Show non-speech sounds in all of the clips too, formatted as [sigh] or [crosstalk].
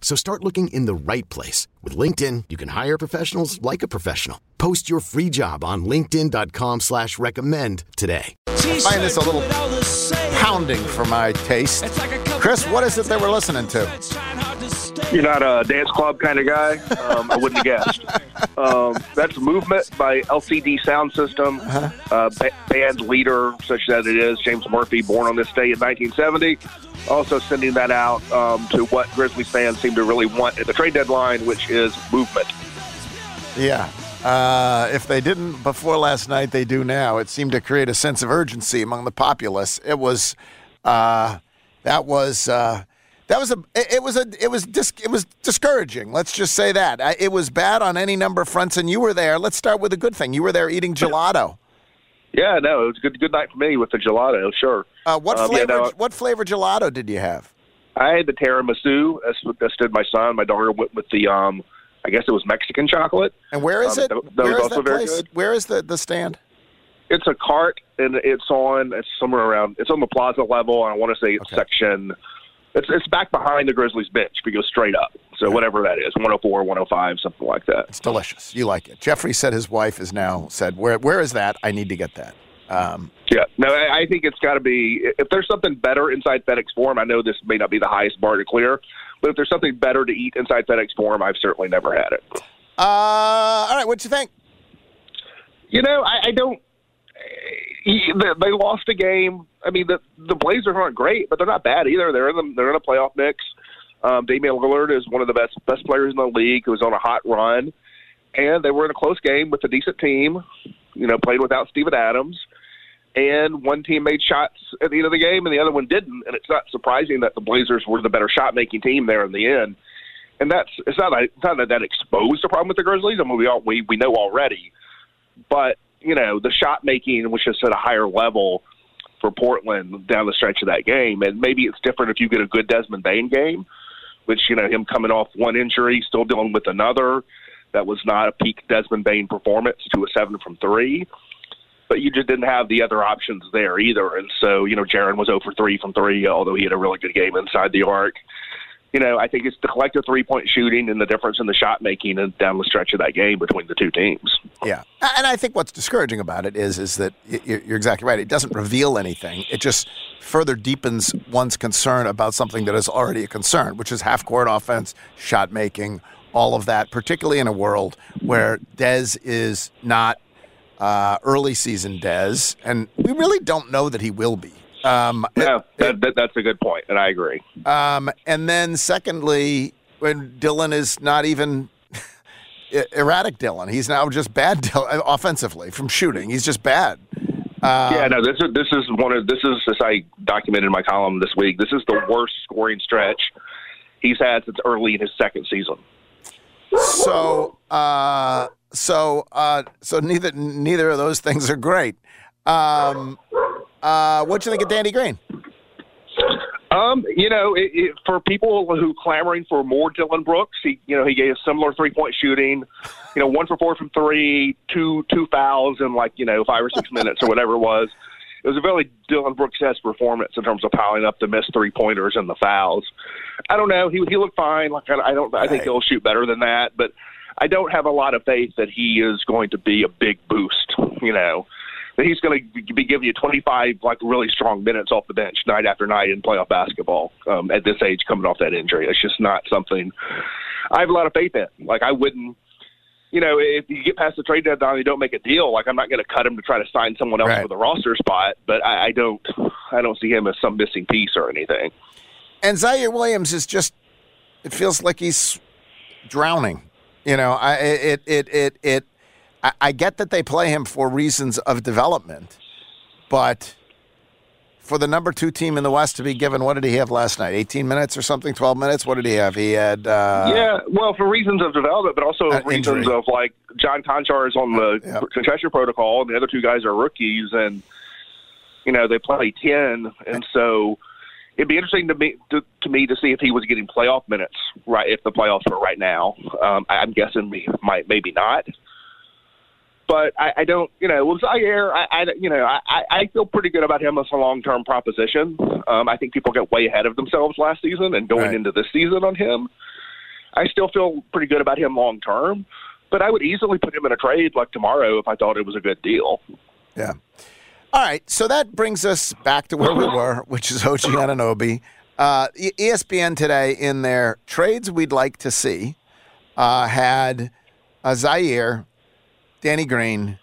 So start looking in the right place. With LinkedIn, you can hire professionals like a professional. Post your free job on linkedin.com slash recommend today. I find this a little pounding for my taste. Chris, what is it they were listening to? You're not a dance club kind of guy. Um, I wouldn't have guessed. Um, that's Movement by LCD Soundsystem. Uh-huh. Uh, ba- band leader, such that it is, James Murphy, born on this day in 1970. Also sending that out um, to what Grizzlies fans seem to really want at the trade deadline, which is movement. Yeah. Uh, if they didn't before last night, they do now. It seemed to create a sense of urgency among the populace. It was, uh, that was, uh, that was a, it was a, it was dis, it was discouraging. Let's just say that it was bad on any number of fronts. And you were there. Let's start with a good thing. You were there eating gelato. Yeah, no, it was a good good night for me with the gelato, sure. Uh, what Um, yeah, flavor? no, what flavor gelato did you have? I had the tiramisu. That's what that stood my son. My daughter went with the, um, I guess it was Mexican chocolate. And where is Um, it? that- that Where was is also very place? good. Where is the the stand? It's a cart, and it's on. It's somewhere around. It's on the plaza level. And I want to say it's Okay. section. It's it's back behind the Grizzlies bench. If you go straight up, so whatever that is, 104, 105, something like that. It's delicious. You like it. Jeffrey said his wife is now said, "Where where is that? I need to get that." Um, Yeah, no, I I think it's got to be. If there's something better inside FedEx Forum, I know this may not be the highest bar to clear, but if there's something better to eat inside FedEx Forum, I've certainly never had it. uh, all right, what you think? You know, I, I don't. eh, They they lost a game. I mean, the the Blazers aren't great, but they're not bad either. They're in the, they're in a playoff mix. Um, Damian Lillard is one of the best best players in the league who was on a hot run, and they were in a close game with a decent team. You know, played without Steven Adams, and one team made shots at the end of the game, and the other one didn't. And it's not surprising that the Blazers were the better shot making team there in the end. And that's it's not it's not that that exposed the problem with the Grizzlies. I mean, we all we we know already but you know the shot making was just at a higher level for Portland down the stretch of that game, and maybe it's different if you get a good Desmond Bane game, which you know him coming off one injury, still dealing with another. That was not a peak Desmond Bane performance to a seven from three, but you just didn't have the other options there either, and so you know Jaren was 0 for three from three, although he had a really good game inside the arc. You know, I think it's the collective three point shooting and the difference in the shot making and down the stretch of that game between the two teams. Yeah, and I think what's discouraging about it is is that you're exactly right. It doesn't reveal anything. It just further deepens one's concern about something that is already a concern, which is half court offense, shot making, all of that. Particularly in a world where Dez is not uh, early season Dez, and we really don't know that he will be. Um, No, that, that, that's a good point, and I agree. Um, and then secondly, when Dillon is not even [laughs] erratic Dillon, he's now just bad [laughs] Dillon, offensively from shooting. He's just bad. Um, yeah, no, this is this is one of this is as I documented in my column this week. This is the worst scoring stretch he's had since early in his second season. So, uh, so, uh, so neither neither of those things are great. Um, uh, what do you think of Danny Green? Um, you know, it, it, for people who clamoring for more Dillon Brooks, he you know he gave a similar three point shooting. You know, one for four from three, two two fouls in like you know five or six [laughs] minutes or whatever it was. It was a very Dillon Brooks-esque performance in terms of piling up the missed three pointers and the fouls. I don't know. He he looked fine. Like I, I don't. I think he'll shoot better than that, but I don't have a lot of faith that he is going to be a big boost. You know, that he's going to be giving you 25 like really strong minutes off the bench night after night in playoff basketball um, at this age, coming off that injury. It's just not something I have a lot of faith in. Like I wouldn't. you know, if you get past the trade deadline, and you don't make a deal. Like I'm not going to cut him to try to sign someone else Right. for the roster spot, but I, I don't, I don't see him as some missing piece or anything. And Ziaire Williams is just it feels like he's drowning. You know, I it it it it I, I get that they play him for reasons of development, but for the number two team in the West to be given what did he have last night? Eighteen minutes or something? Twelve minutes? What did he have? He had uh, yeah, well, for reasons of development, but also Uh, reasons injury. of like John Konchar is on the Yeah. concussion protocol, and the other two guys are rookies, and you know they play ten, and so it'd be interesting to me to, to me to see if he was getting playoff minutes right if the playoffs were right now. Um, I'm guessing we might maybe not. But I, I don't, you know, with Ziaire, I, I you know, I, I- feel pretty good about him as a long-term proposition. Um, I think people got way ahead of themselves last season and going Right. into this season on him. I still feel pretty good about him long term, but I would easily put him in a trade like tomorrow if I thought it was a good deal. Yeah. All right, so that brings us back to where we [laughs] were, which is OG Anunoby. Uh, ESPN today, in their trades we'd like to see, uh, had uh, Ziaire, Danny Green,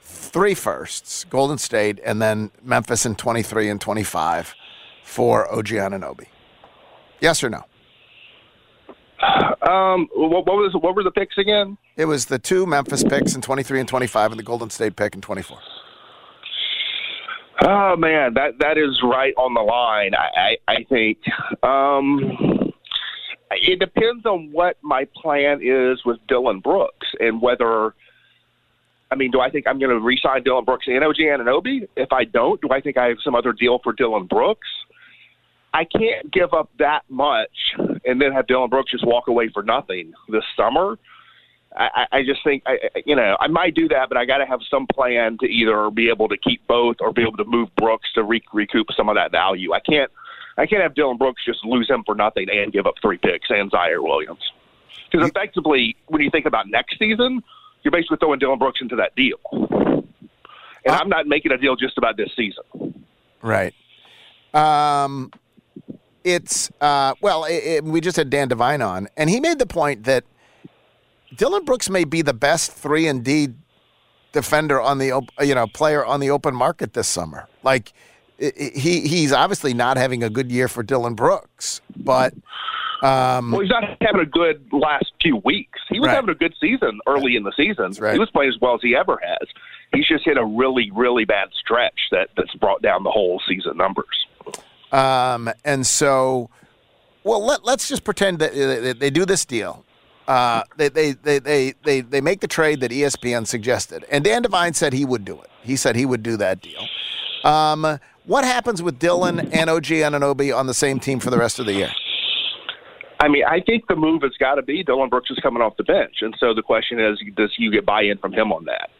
three firsts, Golden State, and then Memphis in 23 and 25 for OG Anunoby. Yes or no? Um, what, what was what were the picks again? It was the two Memphis picks in 23 and 25 and the Golden State pick in 24. Oh man, that that is right on the line. I I, I think. Um, it depends on what my plan is with Dillon Brooks and whether. I mean, do I think I'm going to re-sign Dillon Brooks and OG Anunoby? If I don't, do I think I have some other deal for Dillon Brooks? I can't give up that much and then have Dillon Brooks just walk away for nothing this summer. I, I just think, I, I- you know, I might do that, but I got to have some plan to either be able to keep both or be able to move Brooks to re- recoup some of that value. I can't, I can't have Dillon Brooks just lose him for nothing and give up three picks and Ziaire Williams. Because effectively, when you think about next season, you're basically throwing Dillon Brooks into that deal. And I'm not making a deal just about this season. Right. Um, it's uh, well, it, it- we just had Dan Devine on, and he made the point that Dillon Brooks may be the best three and D defender on the op- you know player on the open market this summer. Like he he's obviously not having a good year for Dillon Brooks, but um, Well, he's not having a good last few weeks. He was Right. having a good season early in the season. right. He was playing as well as he ever has. He's just hit a really, really bad stretch that, that's brought down the whole season numbers. Um, and so, well, let, let's just pretend that they, they do this deal. Uh, they, they, they, they, they, they make the trade that ESPN suggested. And Dan Devine said he would do it. He said he would do that deal. Um, what happens with Dillon and OG Anunoby on the same team for the rest of the year? I mean, I think the move has got to be Dillon Brooks is coming off the bench. And so the question is, does you get buy in from him on that?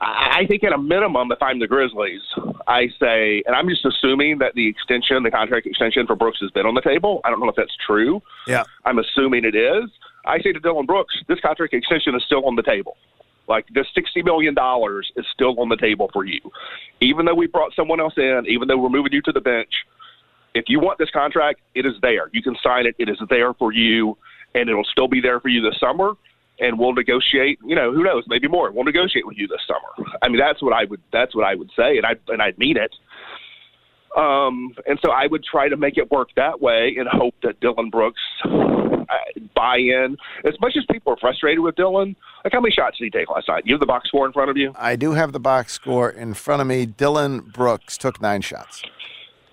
I I think at a minimum, if I'm the Grizzlies, I say, and I'm just assuming that the extension, the contract extension for Brooks has been on the table. I don't know if that's true. Yeah. I'm assuming it is. I say to Dillon Brooks, this contract extension is still on the table. Like this sixty million dollars is still on the table for you, even though we brought someone else in, even though we're moving you to the bench. If you want this contract, it is there. You can sign it. It is there for you, and it'll still be there for you this summer. And we'll negotiate. You know, who knows? Maybe more. We'll negotiate with you this summer. I mean, that's what I would. That's what I would say, and I and I'd mean it. Um, and so I would try to make it work that way and hope that Dillon Brooks uh, buy in. As much as people are frustrated with Dillon, like how many shots did he take last night? You have the box score in front of you? I do have the box score in front of me. Dillon Brooks took nine shots.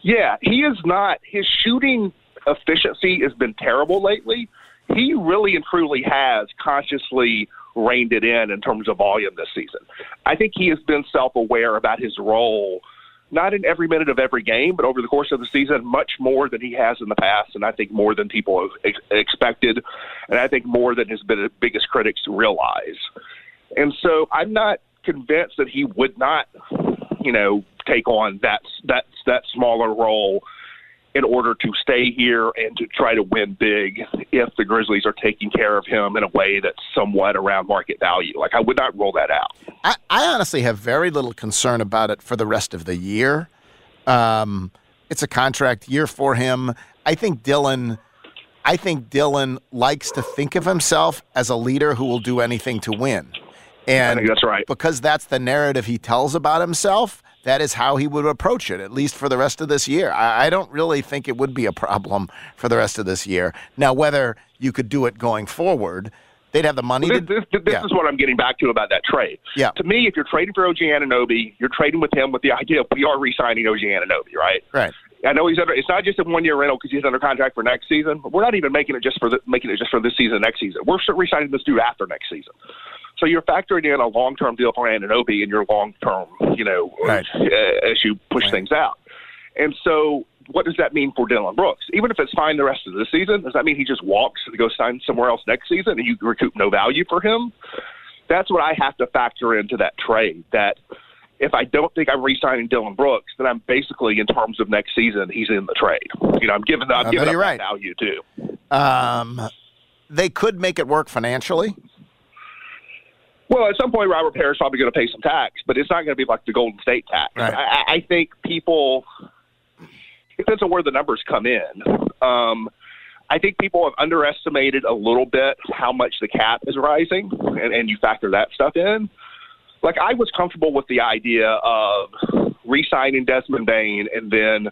Yeah, he is not. His shooting efficiency has been terrible lately. He really and truly has consciously reined it in in terms of volume this season. I think he has been self aware about his role, not in every minute of every game, but over the course of the season, much more than he has in the past, and I think more than people have ex- expected, and I think more than his biggest critics realize. And so I'm not convinced that he would not, you know, take on that that that smaller role in order to stay here and to try to win big if the Grizzlies are taking care of him in a way that's somewhat around market value. Like I would not roll that out. I, I honestly have very little concern about it for the rest of the year. Um, it's a contract year for him. I think Dillon I think Dillon likes to think of himself as a leader who will do anything to win. And that's right. Because that's the narrative he tells about himself, that is how he would approach it, at least for the rest of this year. I, I don't really think it would be a problem for the rest of this year. Now, whether you could do it going forward, they'd have the money This, to. this, this yeah. is what I'm getting back to about that trade. Yeah. To me, if you're trading for OG Anunoby, you're trading with him with the idea of we are re-signing OG Anunoby, right? Right. I know he's under. It's not just a one-year rental because he's under contract for next season. But we're not even making it just for the, making it just for this season, next season. We're re-signing this dude after next season. So you're factoring in a long-term deal for Anunoby in your long-term, you know, Right. uh, as you push things out. And so, what does that mean for Dillon Brooks? Even if it's fine the rest of the season, does that mean he just walks to go sign somewhere else next season and you recoup no value for him? That's what I have to factor into that trade. That if I don't think I'm re-signing Dillon Brooks, then I'm basically, in terms of next season, he's in the trade. You know, I'm giving I'm giving up right. value too. Um, they could make it work financially. Well, at some point, Robert Parrish probably going to pay some tax, but it's not going to be like the Golden State tax. Right. I, I- think people it depends on where the numbers come in. Um, I think people have underestimated a little bit how much the cap is rising, and, and you factor that stuff in. Like I was comfortable with the idea of re-signing Desmond Bane and then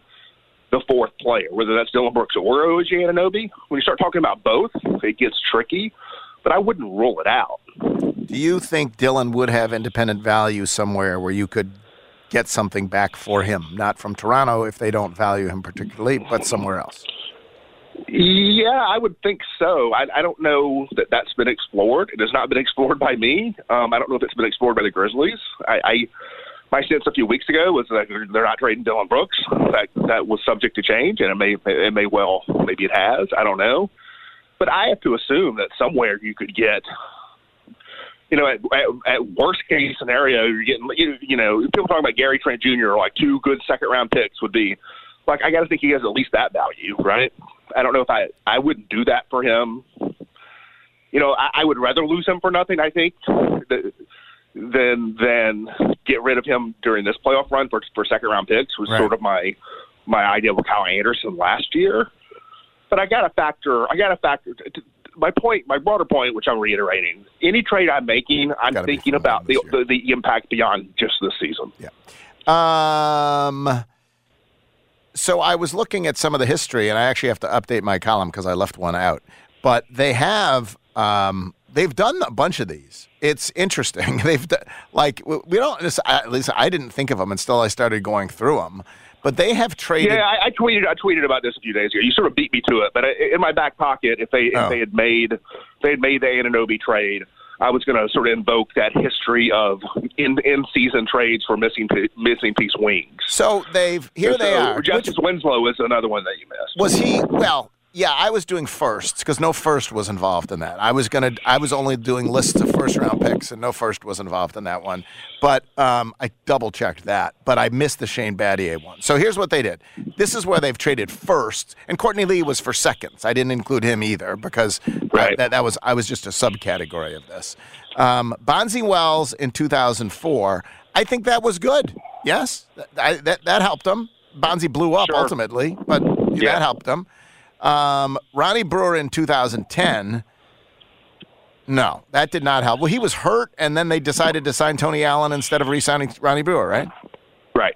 the fourth player, whether that's Dillon Brooks or OG Anunoby. When you start talking about both, it gets tricky. But I wouldn't rule it out. Do you think Dillon would have independent value somewhere where you could get something back for him? Not from Toronto if they don't value him particularly, but somewhere else. Yeah, I would think so. I, I don't know that that's been explored. It has not been explored by me. Um, I don't know if it's been explored by the Grizzlies. I, I my sense a few weeks ago was that they're- not trading Dillon Brooks. That that was subject to change, and it may it may well maybe it has. I don't know, but I have to assume that somewhere you could get. You know, at, at, at worst case scenario, you're getting you, you know people talking about Gary Trent Jr. like two good second round picks would be like I got to think he has at least that value, right? I don't know if I I wouldn't do that for him. You know, I, I would rather lose him for nothing. I think th- than than get rid of him during this playoff run for for second round picks was Right. sort of my my idea with Kyle Anderson last year. But I got to factor. I got to factor. My point, my broader point, which I'm reiterating, any trade I'm making, I'm Gotta thinking about the, the the impact beyond just this season. Yeah. Um, so I was looking at some of the history, and I actually have to update my column because I left one out. But they have, um, they've done a bunch of these. It's interesting. [laughs] They've done, like we we don't. At least I didn't think of them until I started going through them. But they have traded. Yeah, I, I tweeted. I tweeted about this a few days ago. You sort of beat me to it, but I, in my back pocket, if they Oh. if they had made if they had made the Anunoby trade, I was going to sort of invoke that history of in in season trades for missing missing piece wings. so they've here they are. Justice Winslow is another one that you missed. Was he well? Yeah, I was doing firsts because no first was involved in that. I was gonna, I was only doing lists of first round picks, and no first was involved in that one. But um, I double checked that, but I missed the Shane Battier one. So here's what they did. This is where they've traded firsts, and Courtney Lee was for seconds. I didn't include him either because that- Right. that, that was I was just a subcategory of this. Um, Bonzi Wells in 2004. I think that was good. Yes, that I, that, that helped him. Bonzi blew up Sure. ultimately, but Yeah. that helped him. Um, Ronnie Brewer in 2010. No, that did not help. Well, he was hurt, and then they decided to sign Tony Allen instead of re-signing Ronnie Brewer, right? Right.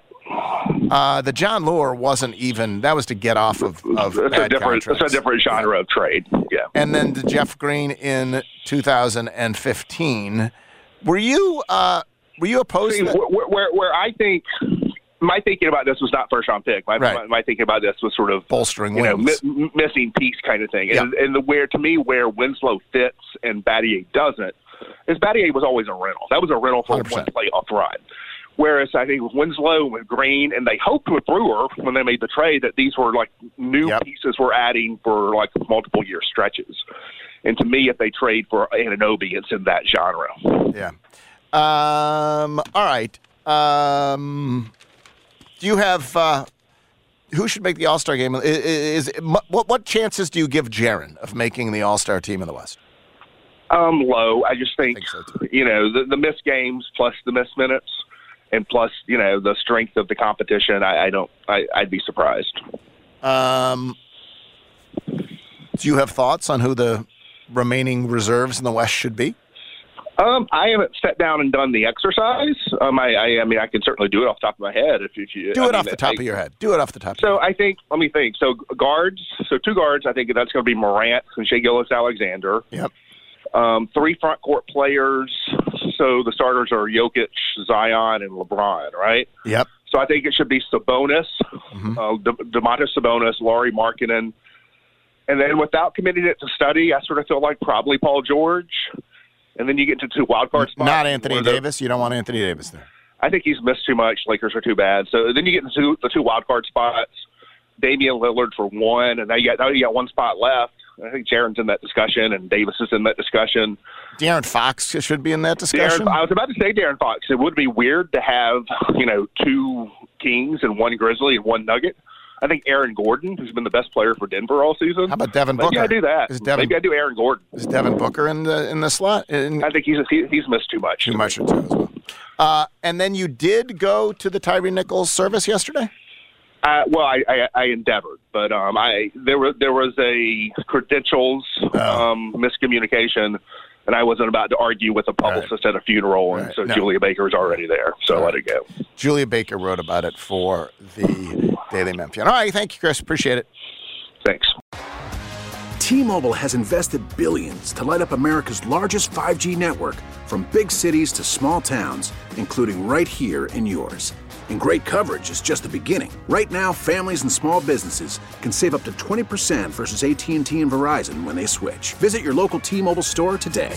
Uh, the John Lure wasn't even. That was to get off of, of That's a different. That's a different genre of trade. Yeah. And then the Jeff Green in 2015. Were you uh, were you opposed? See, to where, where where I think my thinking about this was not first round pick. My, Right. my, my thinking about this was sort of Bolstering you know, mi- missing piece kind of thing. And, and the where to me where Winslow fits and Battier doesn't is Battier was always a rental. That was a rental for 100%. one playoff run. Whereas I think with Winslow and with Green, and they hoped with Brewer when they made the trade that these were like new Yep. pieces we're adding for like multiple year stretches. And to me, if they trade for Anunoby, it's in that genre. Yeah. Um, all right. Um, do you have uh, who should make the All Star game? I- i- Is, is what what chances do you give Jaren of making the All Star team in the West? Um, low. I just think, think so, you know the the missed games plus the missed minutes, and plus you know the strength of the competition. I, I don't. I, I'd be surprised. Um, Do you have thoughts on who the remaining reserves in the West should be? Um, I haven't sat down and done the exercise. Um, I, I, I mean, I can certainly do it off the top of my head if, if you do I it mean, off the top I, of your head. Do it off the top. So I think let me think. So guards, so two guards. I think that's going to be Morant and Shai Gilgeous-Alexander. Yep. Um, three front court players. So the starters are Jokic, Zion, and LeBron, right? Yep. So I think it should be Sabonis, mm-hmm. uh, De- Domantas Sabonis, Lauri Markkanen, and then without committing it to study, I sort of feel like probably Paul George. And then you get into two wild card spots. Not Anthony Davis. You don't want Anthony Davis there. I think he's missed too much. Lakers are too bad. So then you get into the two wild card spots. Damian Lillard for one, and now you got now you got one spot left. I think Jaren's in that discussion, and Davis is in that discussion. De'Aaron Fox should be in that discussion. De'Aaron, I was about to say De'Aaron Fox. It would be weird to have you know two Kings and one Grizzly and one Nugget. I think Aaron Gordon, who's been the best player for Denver all season. How about Devin Maybe Booker? I do that. Is Devin, Maybe I do Aaron Gordon. Is Devin Booker in the in the slot? In, I think he's he, he's missed too much. Too much as well. Uh, and then you did go to the Tyre Nichols service yesterday. Uh, well, I, I, I endeavored, but um, I there was there was a credentials Oh. um, miscommunication, and I wasn't about to argue with a publicist at a funeral, and Right. so No. Julia Baker was already there, so I let it go. Julia Baker wrote about it for the Daily Memphian. All right, thank you, Chris. Appreciate it. Thanks. T-Mobile has invested billions to light up America's largest 5G network from big cities to small towns, including right here in yours. And great coverage is just the beginning. Right now, families and small businesses can save up to 20% versus AT&T and Verizon when they switch. Visit your local T-Mobile store today.